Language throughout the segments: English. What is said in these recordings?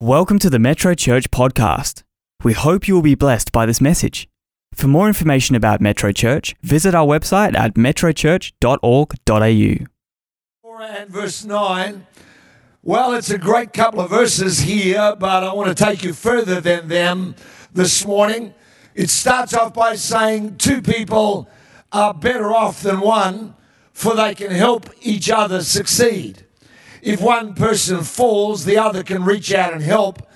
Welcome to the Metro Church podcast. We hope you will be blessed by this message. For more information about Metro Church, visit our website at metrochurch.org.au. 4 and verse 9. Well, it's a great couple of verses here, but I want to take you further than them this morning. It starts off by saying two people are better off than one, for they can help each other succeed. If one person falls, the other can reach out and help,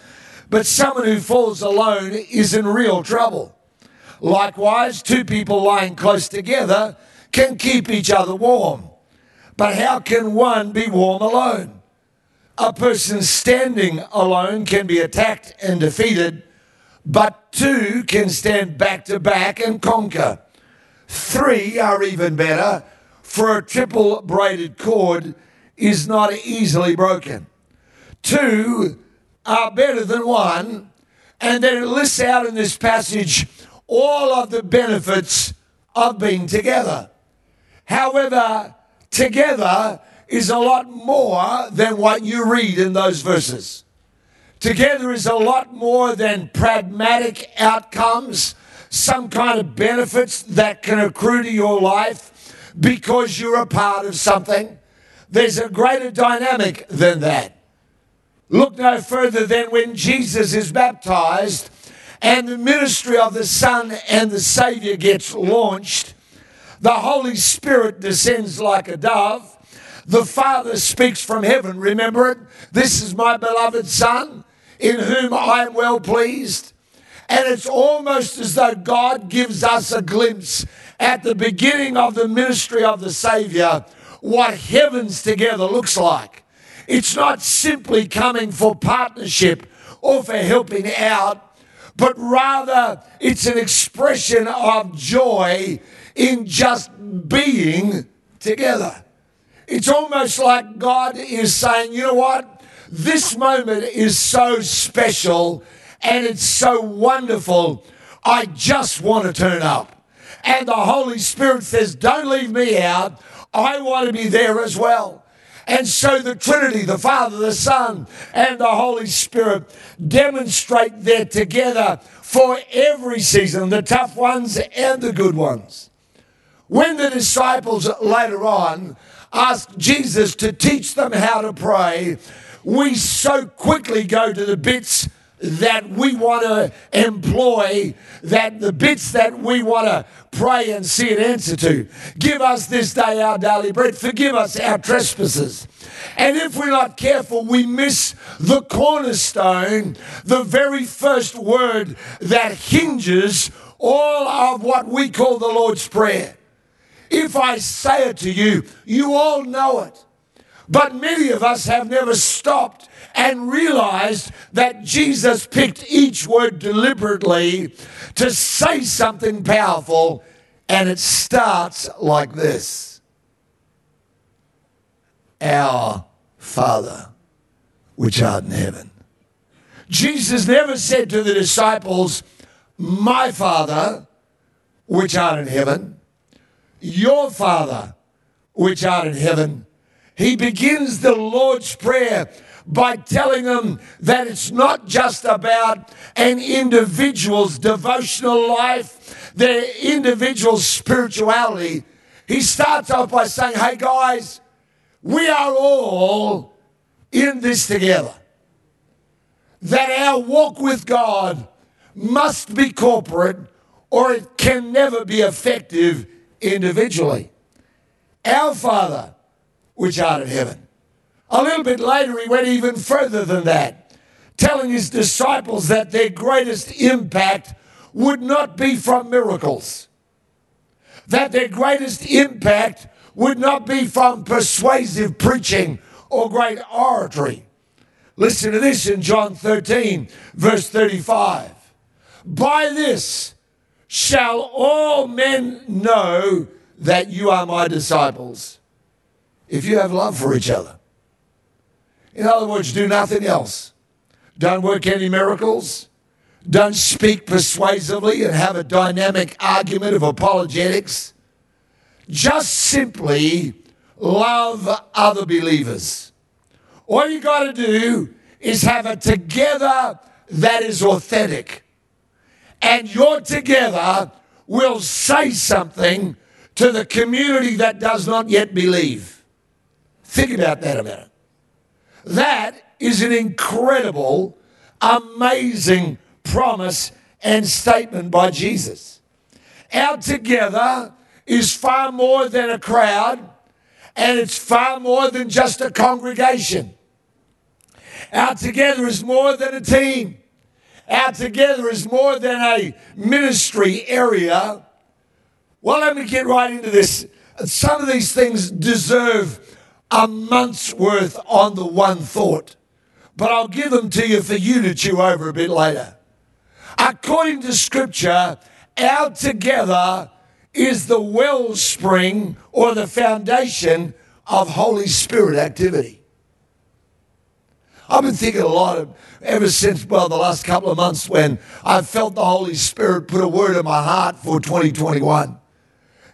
but someone who falls alone is in real trouble. Likewise, two people lying close together can keep each other warm. But how can one be warm alone? A person standing alone can be attacked and defeated, but two can stand back to back and conquer. Three are even better, for a triple braided cord is not easily broken. Two are better than one, and then it lists out in this passage all of the benefits of being together. However, together is a lot more than what you read in those verses. Together is a lot more than pragmatic outcomes, some kind of benefits that can accrue to your life because you're a part of something. There's a greater dynamic than that. Look no further than when Jesus is baptized and the ministry of the Son and the Savior gets launched. The Holy Spirit descends like a dove. The Father speaks from heaven. Remember it? This is my beloved Son in whom I am well pleased. And it's almost as though God gives us a glimpse at the beginning of the ministry of the Savior what heavens together looks like. It's not simply coming for partnership or for helping out, but rather it's an expression of joy in just being together. It's almost like God is saying, you know what? This moment is so special and it's so wonderful. I just want to turn up. And the Holy Spirit says, don't leave me out. I want to be there as well. And so the Trinity, the Father, the Son, and the Holy Spirit demonstrate their together for every season, the tough ones and the good ones. When the disciples later on asked Jesus to teach them how to pray, we so quickly go to the bits that we want to employ, that the bits that we want to pray and see an answer to. Give us this day our daily bread. Forgive us our trespasses. And if we're not careful, we miss the cornerstone, the very first word that hinges all of what we call the Lord's Prayer. If I say it to you, you all know it. But many of us have never stopped and realized that Jesus picked each word deliberately to say something powerful, and it starts like this Our Father, which art in heaven. Jesus never said to the disciples, My Father, which art in heaven, your Father, which art in heaven. He begins the Lord's Prayer by telling them that it's not just about an individual's devotional life, their individual spirituality. He starts off by saying, Hey guys, we are all in this together. That our walk with God must be corporate or it can never be effective individually. Our Father, which art in heaven. A little bit later, he went even further than that, telling his disciples that their greatest impact would not be from miracles, that their greatest impact would not be from persuasive preaching or great oratory. Listen to this in John 13, verse 35. By this shall all men know that you are my disciples if you have love for each other. In other words, do nothing else. Don't work any miracles. Don't speak persuasively and have a dynamic argument of apologetics. Just simply love other believers. All you got to do is have a together that is authentic. And your together will say something to the community that does not yet believe. Think about that a minute. That is an incredible, amazing promise and statement by Jesus. Our together is far more than a crowd, and it's far more than just a congregation. Our together is more than a team. Our together is more than a ministry area. Well, let me get right into this. Some of these things deserve a month's worth on the one thought, but I'll give them to you for you to chew over a bit later. According to Scripture, our together is the wellspring or the foundation of Holy Spirit activity. I've been thinking a lot of, ever since, well, the last couple of months when I felt the Holy Spirit put a word in my heart for 2021.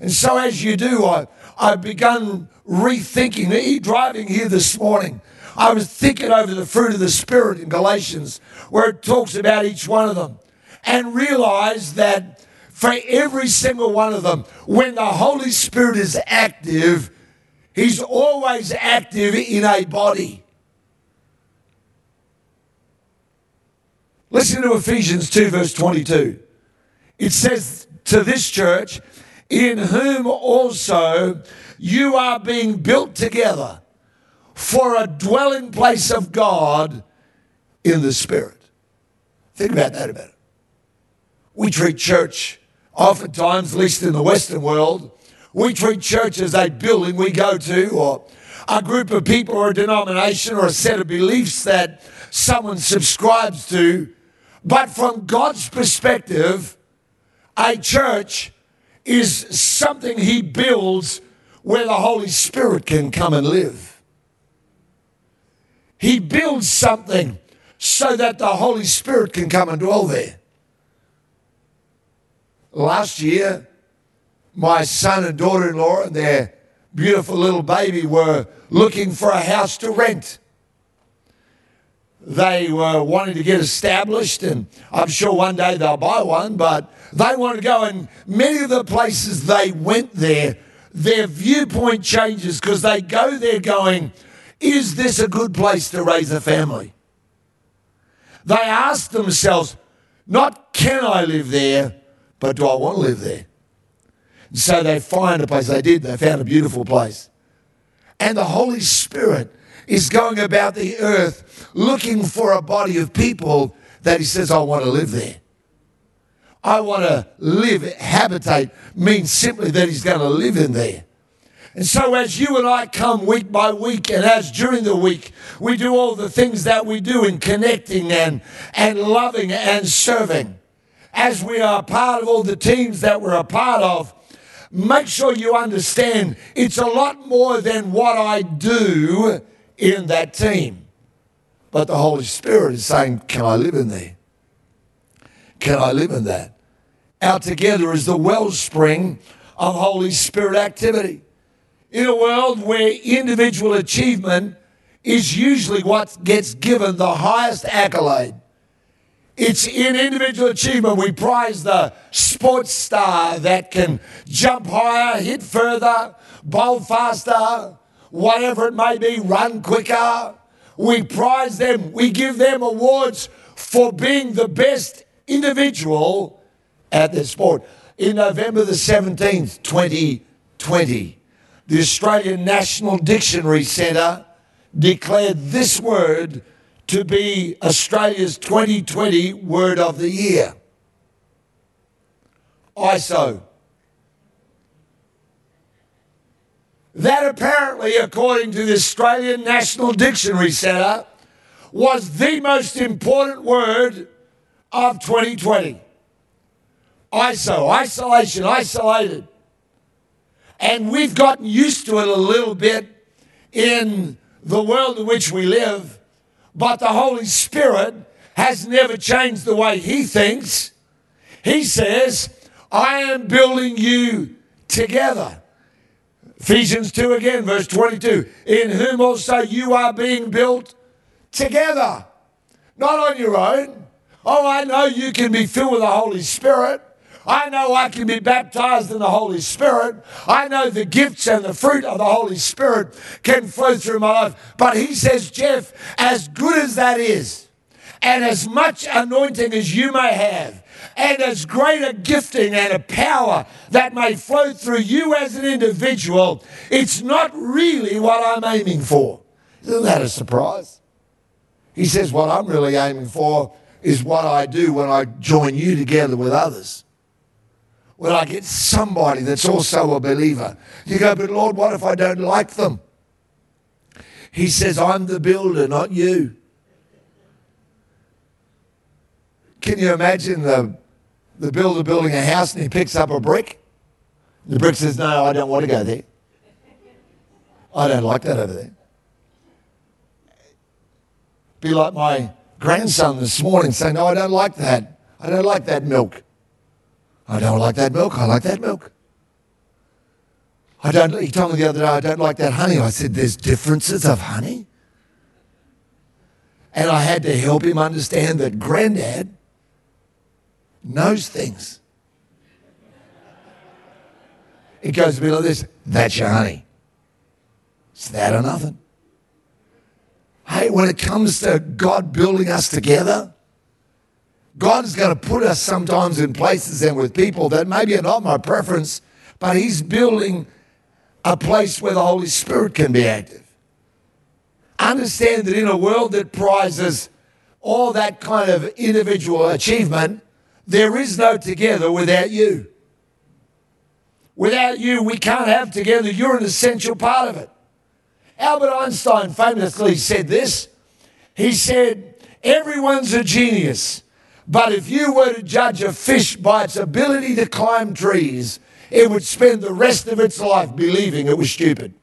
And so, as you do, I, I've begun rethinking. Driving here this morning, I was thinking over the fruit of the Spirit in Galatians, where it talks about each one of them, and realized that for every single one of them, when the Holy Spirit is active, He's always active in a body. Listen to Ephesians 2, verse 22. It says to this church, in whom also you are being built together for a dwelling place of God in the Spirit. Think about that a minute. We treat church, oftentimes, at least in the Western world, we treat church as a building we go to or a group of people or a denomination or a set of beliefs that someone subscribes to. But from God's perspective, a church is something He builds where the Holy Spirit can come and live. He builds something so that the Holy Spirit can come and dwell there. Last year, my son and daughter in law and their beautiful little baby were looking for a house to rent. They were wanting to get established, and I'm sure one day they'll buy one, but they want to go. And many of the places they went there, their viewpoint changes because they go there going, Is this a good place to raise a family? They ask themselves, Not can I live there, but do I want to live there? And So they find a place. They did. They found a beautiful place. And the Holy Spirit is going about the earth looking for a body of people that He says, I want to live there. I want to live, habitate means simply that He's going to live in there. And so, as you and I come week by week, and as during the week we do all the things that we do in connecting and, and loving and serving, as we are part of all the teams that we're a part of, make sure you understand it's a lot more than what I do in that team. But the Holy Spirit is saying, Can I live in there? Can I live in that? Our together is the wellspring of Holy Spirit activity. In a world where individual achievement is usually what gets given the highest accolade, it's in individual achievement. We prize the sports star that can jump higher, hit further, bowl faster, whatever it may be, run quicker. We prize them. We give them awards for being the best individual at their sport. In November the 17th, 2020, the Australian National Dictionary Centre declared this word to be Australia's 2020 Word of the Year. ISO. That apparently, according to the Australian National Dictionary Centre, was the most important word of 2020. ISO, isolation, isolated. And we've gotten used to it a little bit in the world in which we live but the Holy Spirit has never changed the way He thinks. He says, I am building you together. Ephesians 2 again, verse 22. In whom also you are being built together not on your own. Oh, I know you can be filled with the Holy Spirit. I know I can be baptized in the Holy Spirit. I know the gifts and the fruit of the Holy Spirit can flow through my life. But he says, Geoff, as good as that is, and as much anointing as you may have, and as great a gifting and a power that may flow through you as an individual, it's not really what I'm aiming for. Isn't that a surprise? He says, What I'm really aiming for is what I do when I join you together with others. When I get somebody that's also a believer. You go, But Lord, what if I don't like them? He says, I'm the builder, not you. Can you imagine the, the builder building a house and he picks up a brick? The brick says, No, I don't want to go there. I don't like that over there. Be like my grandson this morning saying, No, I don't like that. I don't like that milk. I don't like that milk. I like that milk. I don't, he told me the other day, I don't like that honey. I said, There's differences of honey. And I had to help him understand that granddad knows things. It goes to be like this that's your honey. It's that or nothing. Hey, when it comes to God building us together, God is going to put us sometimes in places and with people that maybe are not my preference, but He's building a place where the Holy Spirit can be active. Understand that in a world that prizes all that kind of individual achievement, there is no together without you. Without you, we can't have together. You're an essential part of it. Albert Einstein famously said this. He said, Everyone's a genius, but if you were to judge a fish by its ability to climb trees, it would spend the rest of its life believing it was stupid.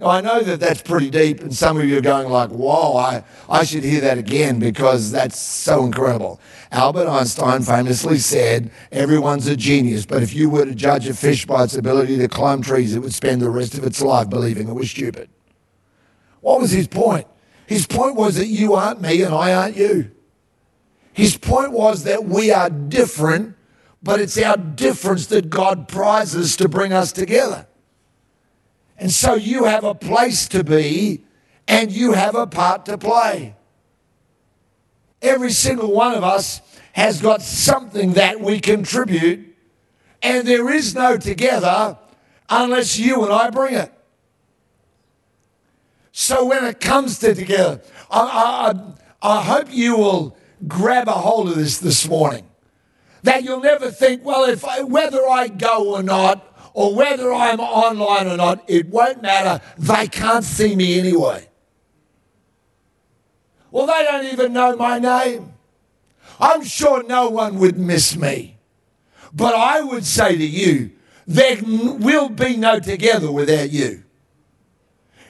Now, I know that that's pretty deep, and some of you are going like, whoa, I, I should hear that again because that's so incredible. Albert Einstein famously said, everyone's a genius, but if you were to judge a fish by its ability to climb trees, it would spend the rest of its life believing it was stupid. What was his point? His point was that you aren't me and I aren't you. His point was that we are different, but it's our difference that God prizes to bring us together. And so you have a place to be and you have a part to play. Every single one of us has got something that we contribute, and there is no together unless you and I bring it. So when it comes to together, I, I, I hope you will grab a hold of this this morning. That you'll never think, well, if I, whether I go or not, or whether I'm online or not, it won't matter. They can't see me anyway. Well, they don't even know my name. I'm sure no one would miss me. But I would say to you, there will be no together without you.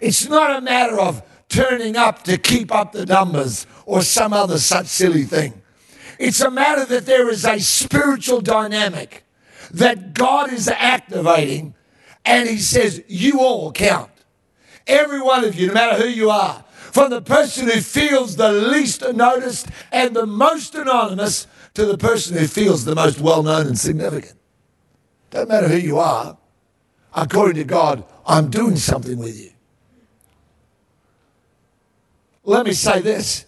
It's not a matter of turning up to keep up the numbers or some other such silly thing. It's a matter that there is a spiritual dynamic that God is activating, and He says, You all count. Every one of you, no matter who you are, from the person who feels the least noticed and the most anonymous to the person who feels the most well known and significant. Don't matter who you are, according to God, I'm doing something with you. Let me say this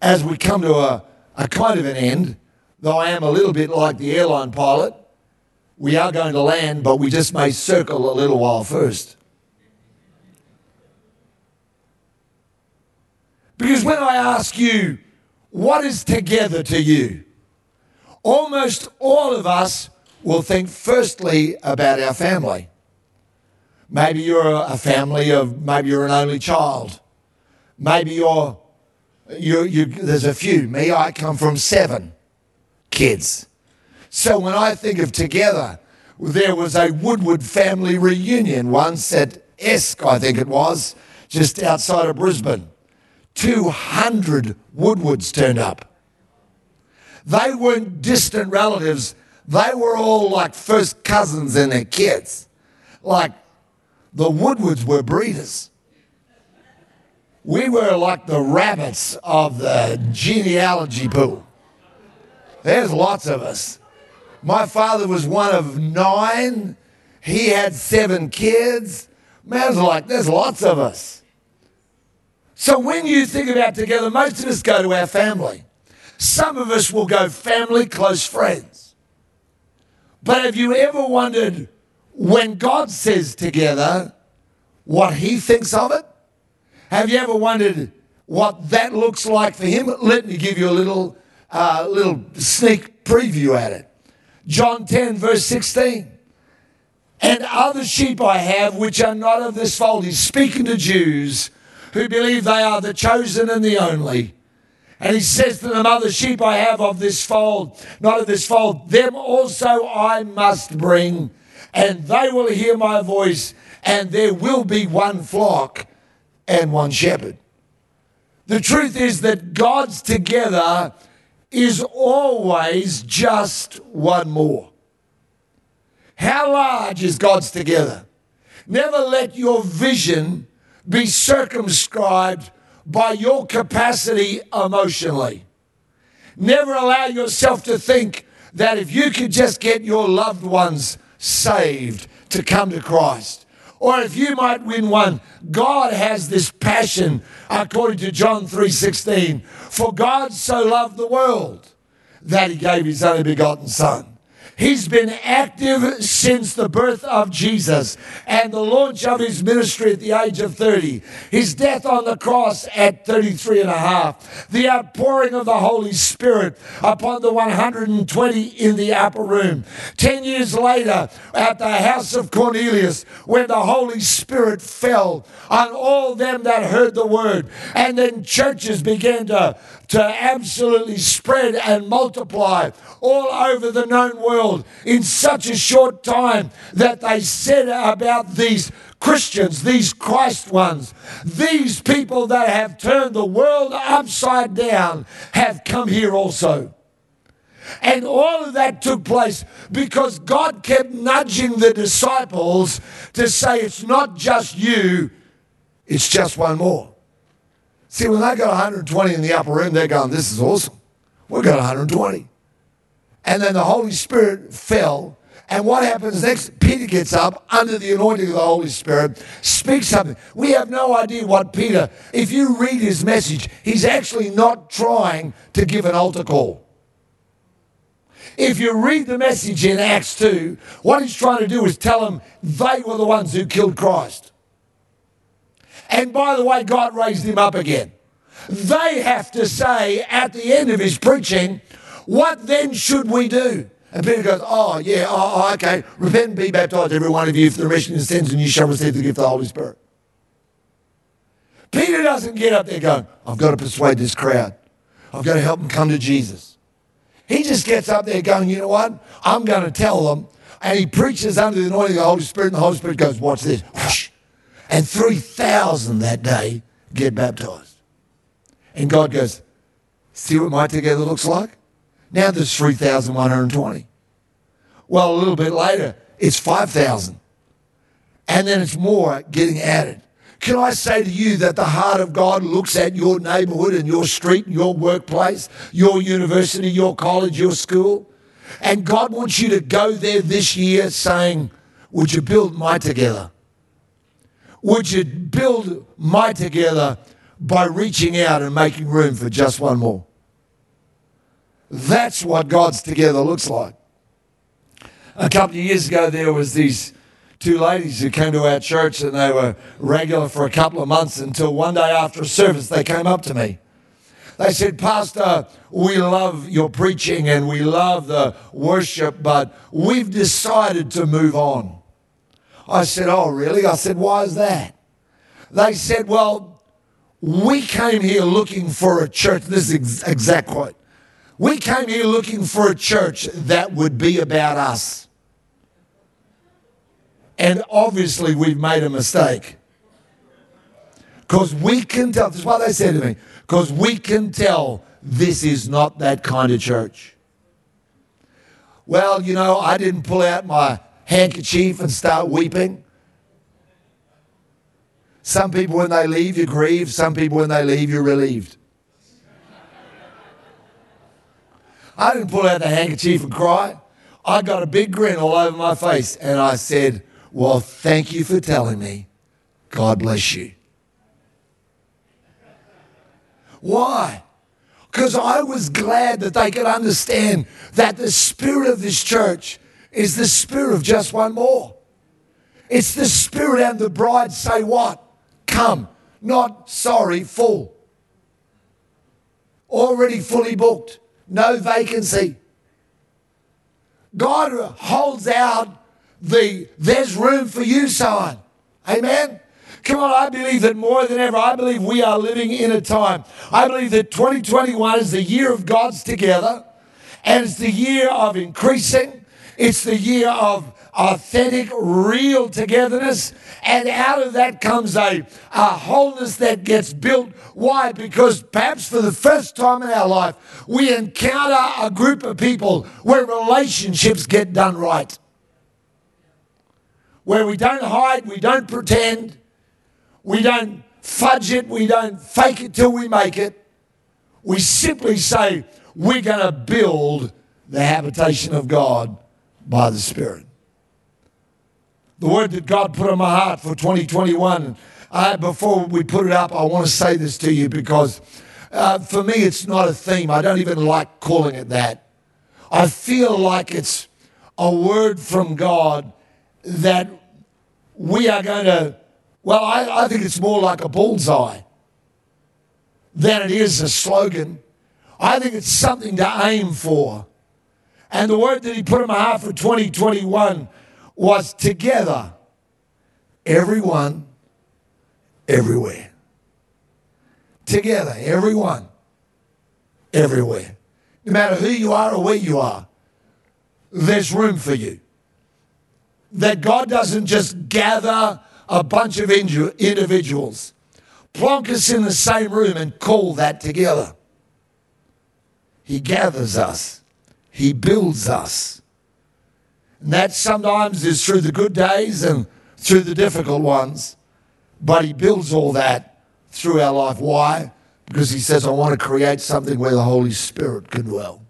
as we come to a, a kind of an end, though I am a little bit like the airline pilot we are going to land, but we just may circle a little while first. Because when I ask you, what is together to you? Almost all of us will think firstly about our family. Maybe you're a family of, maybe you're an only child. Maybe you're, you, you, there's a few. Me, I come from seven kids. So when I think of together, there was a Woodward family reunion once at Esk, I think it was, just outside of Brisbane. 200 Woodwards turned up. They weren't distant relatives, they were all like first cousins and their kids. Like the Woodwards were breeders. we were like the rabbits of the genealogy pool. There's lots of us. My father was one of nine. He had seven kids. Man's like, there's lots of us. So when you think about together, most of us go to our family. Some of us will go family, close friends. But have you ever wondered when God says together what he thinks of it? Have you ever wondered what that looks like for him? Let me give you a little, uh, little sneak preview at it. John 10, verse 16. And other sheep I have which are not of this fold. He's speaking to Jews who believe they are the chosen and the only. And he says to them, Other sheep I have of this fold, not of this fold, them also I must bring, and they will hear my voice, and there will be one flock and one shepherd. The truth is that God's together is always just one more. How large is God's together? Never let your vision be circumscribed by your capacity emotionally. Never allow yourself to think that if you could just get your loved ones saved to come to Christ, or if you might win one, God has this passion, according to John 3:16. For God so loved the world that he gave his only begotten Son He's been active since the birth of Jesus. And the launch of his ministry at the age of 30, his death on the cross at 33 and a half, the outpouring of the Holy Spirit upon the 120 in the upper room. Ten years later, at the house of Cornelius, when the Holy Spirit fell on all them that heard the word, and then churches began to to absolutely spread and multiply all over the known world in such a short time that they said about these Christians, these Christ ones, these people that have turned the world upside down have come here also. And all of that took place because God kept nudging the disciples to say, It's not just you, it's just one more. See, when I got 120 in the upper room, they're going, This is awesome. We've got 120. And then the Holy Spirit fell. And what happens next? Peter gets up under the anointing of the Holy Spirit, speaks something. We have no idea what Peter, if you read his message, he's actually not trying to give an altar call. If you read the message in Acts 2, what he's trying to do is tell them they were the ones who killed Christ. And by the way, God raised him up again. They have to say at the end of his preaching, What then should we do? And Peter goes, Oh, yeah, oh, oh, okay. Repent and be baptized, every one of you, for the remission of sins, and you shall receive the gift of the Holy Spirit. Peter doesn't get up there going, I've got to persuade this crowd. I've got to help them come to Jesus. He just gets up there going, You know what? I'm going to tell them. And he preaches under the anointing of the Holy Spirit, and the Holy Spirit goes, Watch this. And 3,000 that day get baptized. And God goes, See what my together looks like? Now there's 3,120. Well, a little bit later, it's 5,000. And then it's more getting added. Can I say to you that the heart of God looks at your neighborhood and your street, and your workplace, your university, your college, your school? And God wants you to go there this year saying, Would you build my together? Would you build my together by reaching out and making room for just one more? That's what God's together looks like. A couple of years ago, there was these two ladies who came to our church and they were regular for a couple of months until one day after a service they came up to me. They said, Pastor, we love your preaching and we love the worship, but we've decided to move on. I said, Oh, really? I said, Why is that? They said, Well, we came here looking for a church. This is exact quote. We came here looking for a church that would be about us. And obviously, we've made a mistake. Because we can tell, this is what they said to me, because we can tell this is not that kind of church. Well, you know, I didn't pull out my handkerchief and start weeping. Some people, when they leave, you grieve. Some people, when they leave, you're relieved. I didn't pull out the handkerchief and cry. I got a big grin all over my face and I said, Well, thank you for telling me. God bless you. Why? Because I was glad that they could understand that the spirit of this church is the spirit of just one more. It's the spirit and the bride say what? Come. Not sorry, full. Already fully booked. No vacancy. God holds out the there's room for you sign. Amen. Come on, I believe that more than ever, I believe we are living in a time. I believe that 2021 is the year of God's together, and it's the year of increasing. It's the year of authentic, real togetherness. And out of that comes a, a wholeness that gets built. Why? Because perhaps for the first time in our life, we encounter a group of people where relationships get done right. Where we don't hide, we don't pretend, we don't fudge it, we don't fake it till we make it. We simply say, we're going to build the habitation of God by the Spirit the word that God put on my heart for 2021. I, before we put it up, I want to say this to you because uh, for me, it's not a theme. I don't even like calling it that. I feel like it's a word from God that we are going to, well, I, I think it's more like a bullseye than it is a slogan. I think it's something to aim for. And the word that he put in my heart for 2021 was together, everyone, everywhere. Together, everyone, everywhere. No matter who you are or where you are, there's room for you. That God doesn't just gather a bunch of individuals, plonk us in the same room and call that together. He gathers us, He builds us. And that sometimes is through the good days and through the difficult ones. But He builds all that through our life. Why? Because He says, I want to create something where the Holy Spirit can dwell.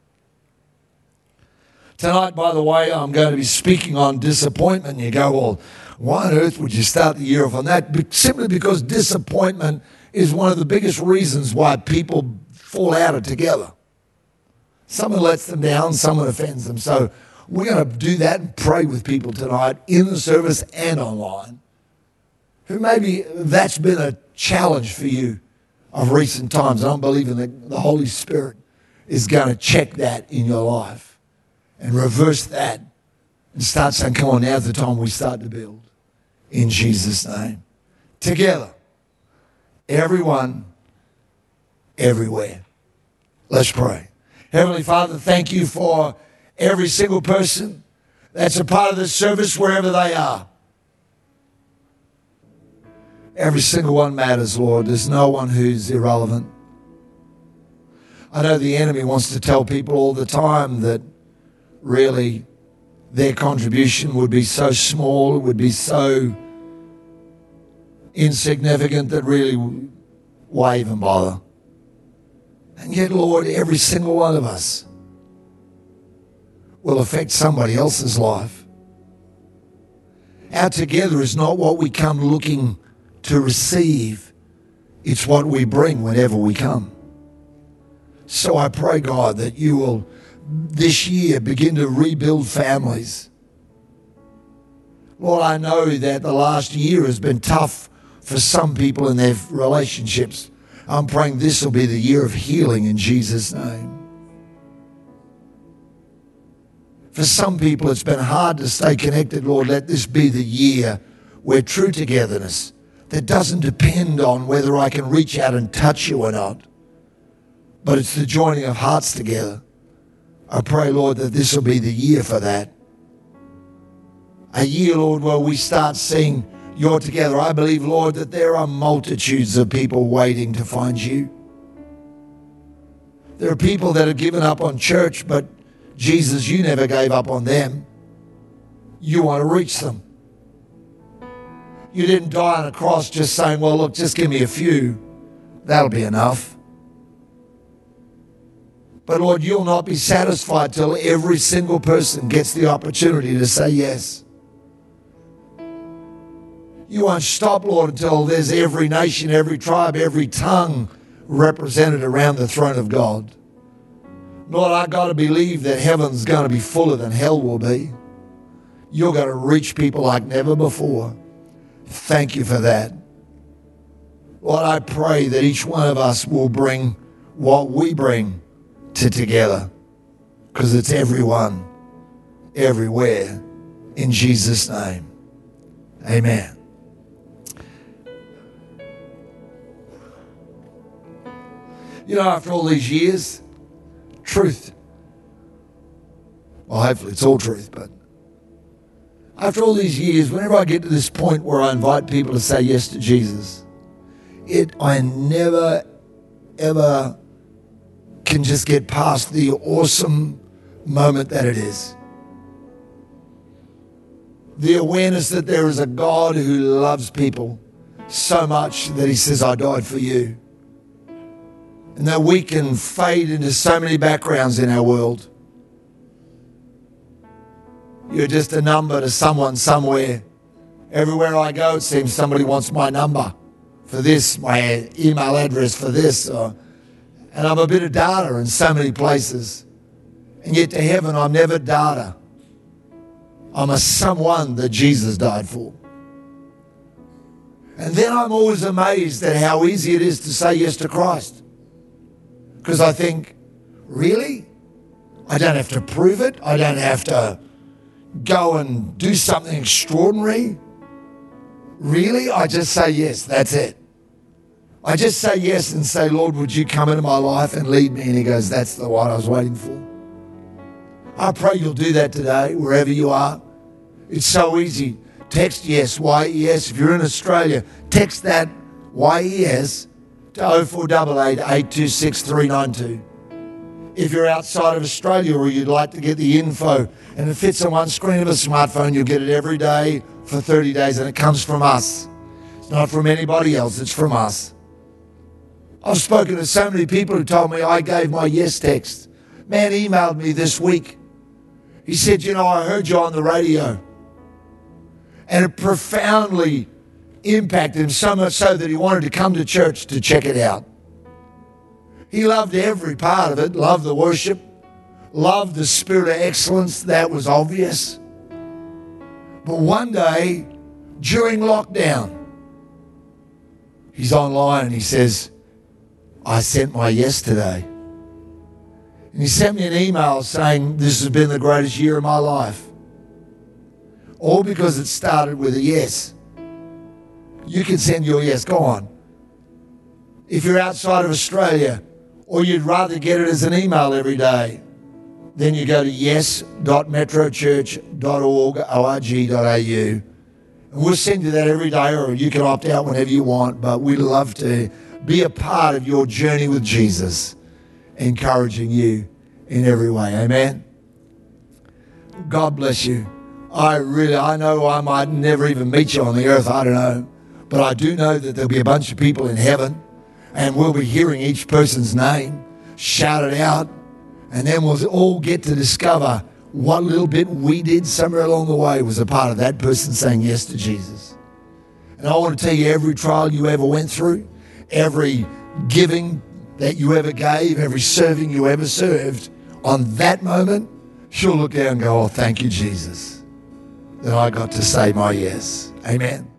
Tonight, by the way, I'm going to be speaking on disappointment. You go, well, why on earth would you start the year off on that? Simply because disappointment is one of the biggest reasons why people fall out of together. Someone lets them down, someone offends them. So we're going to do that and pray with people tonight in the service and online who maybe that's been a challenge for you of recent times. I'm believing that the Holy Spirit is going to check that in your life and reverse that and start saying, come on, now's the time we start to build in Jesus' name. Together, everyone, everywhere. Let's pray. Heavenly Father, thank you for every single person that's a part of this service wherever they are. Every single one matters, Lord. There's no one who's irrelevant. I know the enemy wants to tell people all the time that really their contribution would be so small, it would be so insignificant that really why even bother? And yet, Lord, every single one of us will affect somebody else's life. Our together is not what we come looking to receive, it's what we bring whenever we come. So I pray, God, that you will this year begin to rebuild families. Lord, I know that the last year has been tough for some people in their relationships. I'm praying this will be the year of healing in Jesus' name. For some people, it's been hard to stay connected. Lord, let this be the year where true togetherness that doesn't depend on whether I can reach out and touch you or not, but it's the joining of hearts together. I pray, Lord, that this will be the year for that. A year, Lord, where we start seeing you're together. I believe, Lord, that there are multitudes of people waiting to find you. There are people that have given up on church, but Jesus, you never gave up on them. You want to reach them. You didn't die on a cross just saying, well, look, just give me a few. That'll be enough. But Lord, you'll not be satisfied till every single person gets the opportunity to say yes. You won't stop, Lord, until there's every nation, every tribe, every tongue represented around the throne of God. Lord, I got to believe that heaven's going to be fuller than hell will be. You're going to reach people like never before. Thank you for that. Lord, I pray that each one of us will bring what we bring to together because it's everyone, everywhere, in Jesus' name. Amen. You know, after all these years, truth. Well, hopefully it's all truth, but after all these years, whenever I get to this point where I invite people to say yes to Jesus, it I never ever can just get past the awesome moment that it is. The awareness that there is a God who loves people so much that he says, I died for you. And that we can fade into so many backgrounds in our world. You're just a number to someone somewhere. Everywhere I go, it seems somebody wants my number for this, my email address for this. Or, and I'm a bit of data in so many places. And yet to heaven, I'm never data. I'm a someone that Jesus died for. And then I'm always amazed at how easy it is to say yes to Christ. Because I think, really? I don't have to prove it. I don't have to go and do something extraordinary. Really? I just say yes. That's it. I just say yes and say, Lord, would you come into my life and lead me? And he goes, That's the one I was waiting for. I pray you'll do that today, wherever you are. It's so easy. Text yes, Y-E-S. If you're in Australia, text that Y-E-S to 0488 826 392. If you're outside of Australia or you'd like to get the info and it fits on one screen of a smartphone, you'll get it every day for 30 days and it comes from us. It's not from anybody else, it's from us. I've spoken to so many people who told me I gave my yes text. Man emailed me this week. He said, You know, I heard you on the radio. And it profoundly impacted him so much so that he wanted to come to church to check it out. He loved every part of it, loved the worship, loved the spirit of excellence, that was obvious. But one day, during lockdown, he's online and he says, I sent my yes today. And he sent me an email saying, This has been the greatest year of my life. All because it started with a yes. You can send your yes. Go on. If you're outside of Australia, or you'd rather get it as an email every day, then you go to yes.metrochurch.org.au. And we'll send you that every day, or you can opt out whenever you want. But we'd love to be a part of your journey with Jesus, encouraging you in every way. Amen. God bless you. I really, I know I might never even meet you on the earth. I don't know. But I do know that there'll be a bunch of people in heaven and we'll be hearing each person's name shouted out. And then we'll all get to discover what little bit we did somewhere along the way was a part of that person saying yes to Jesus. And I want to tell you every trial you ever went through, every giving that you ever gave, every serving you ever served, on that moment, she'll look down and go, Oh, thank you, Jesus, that I got to say my yes. Amen.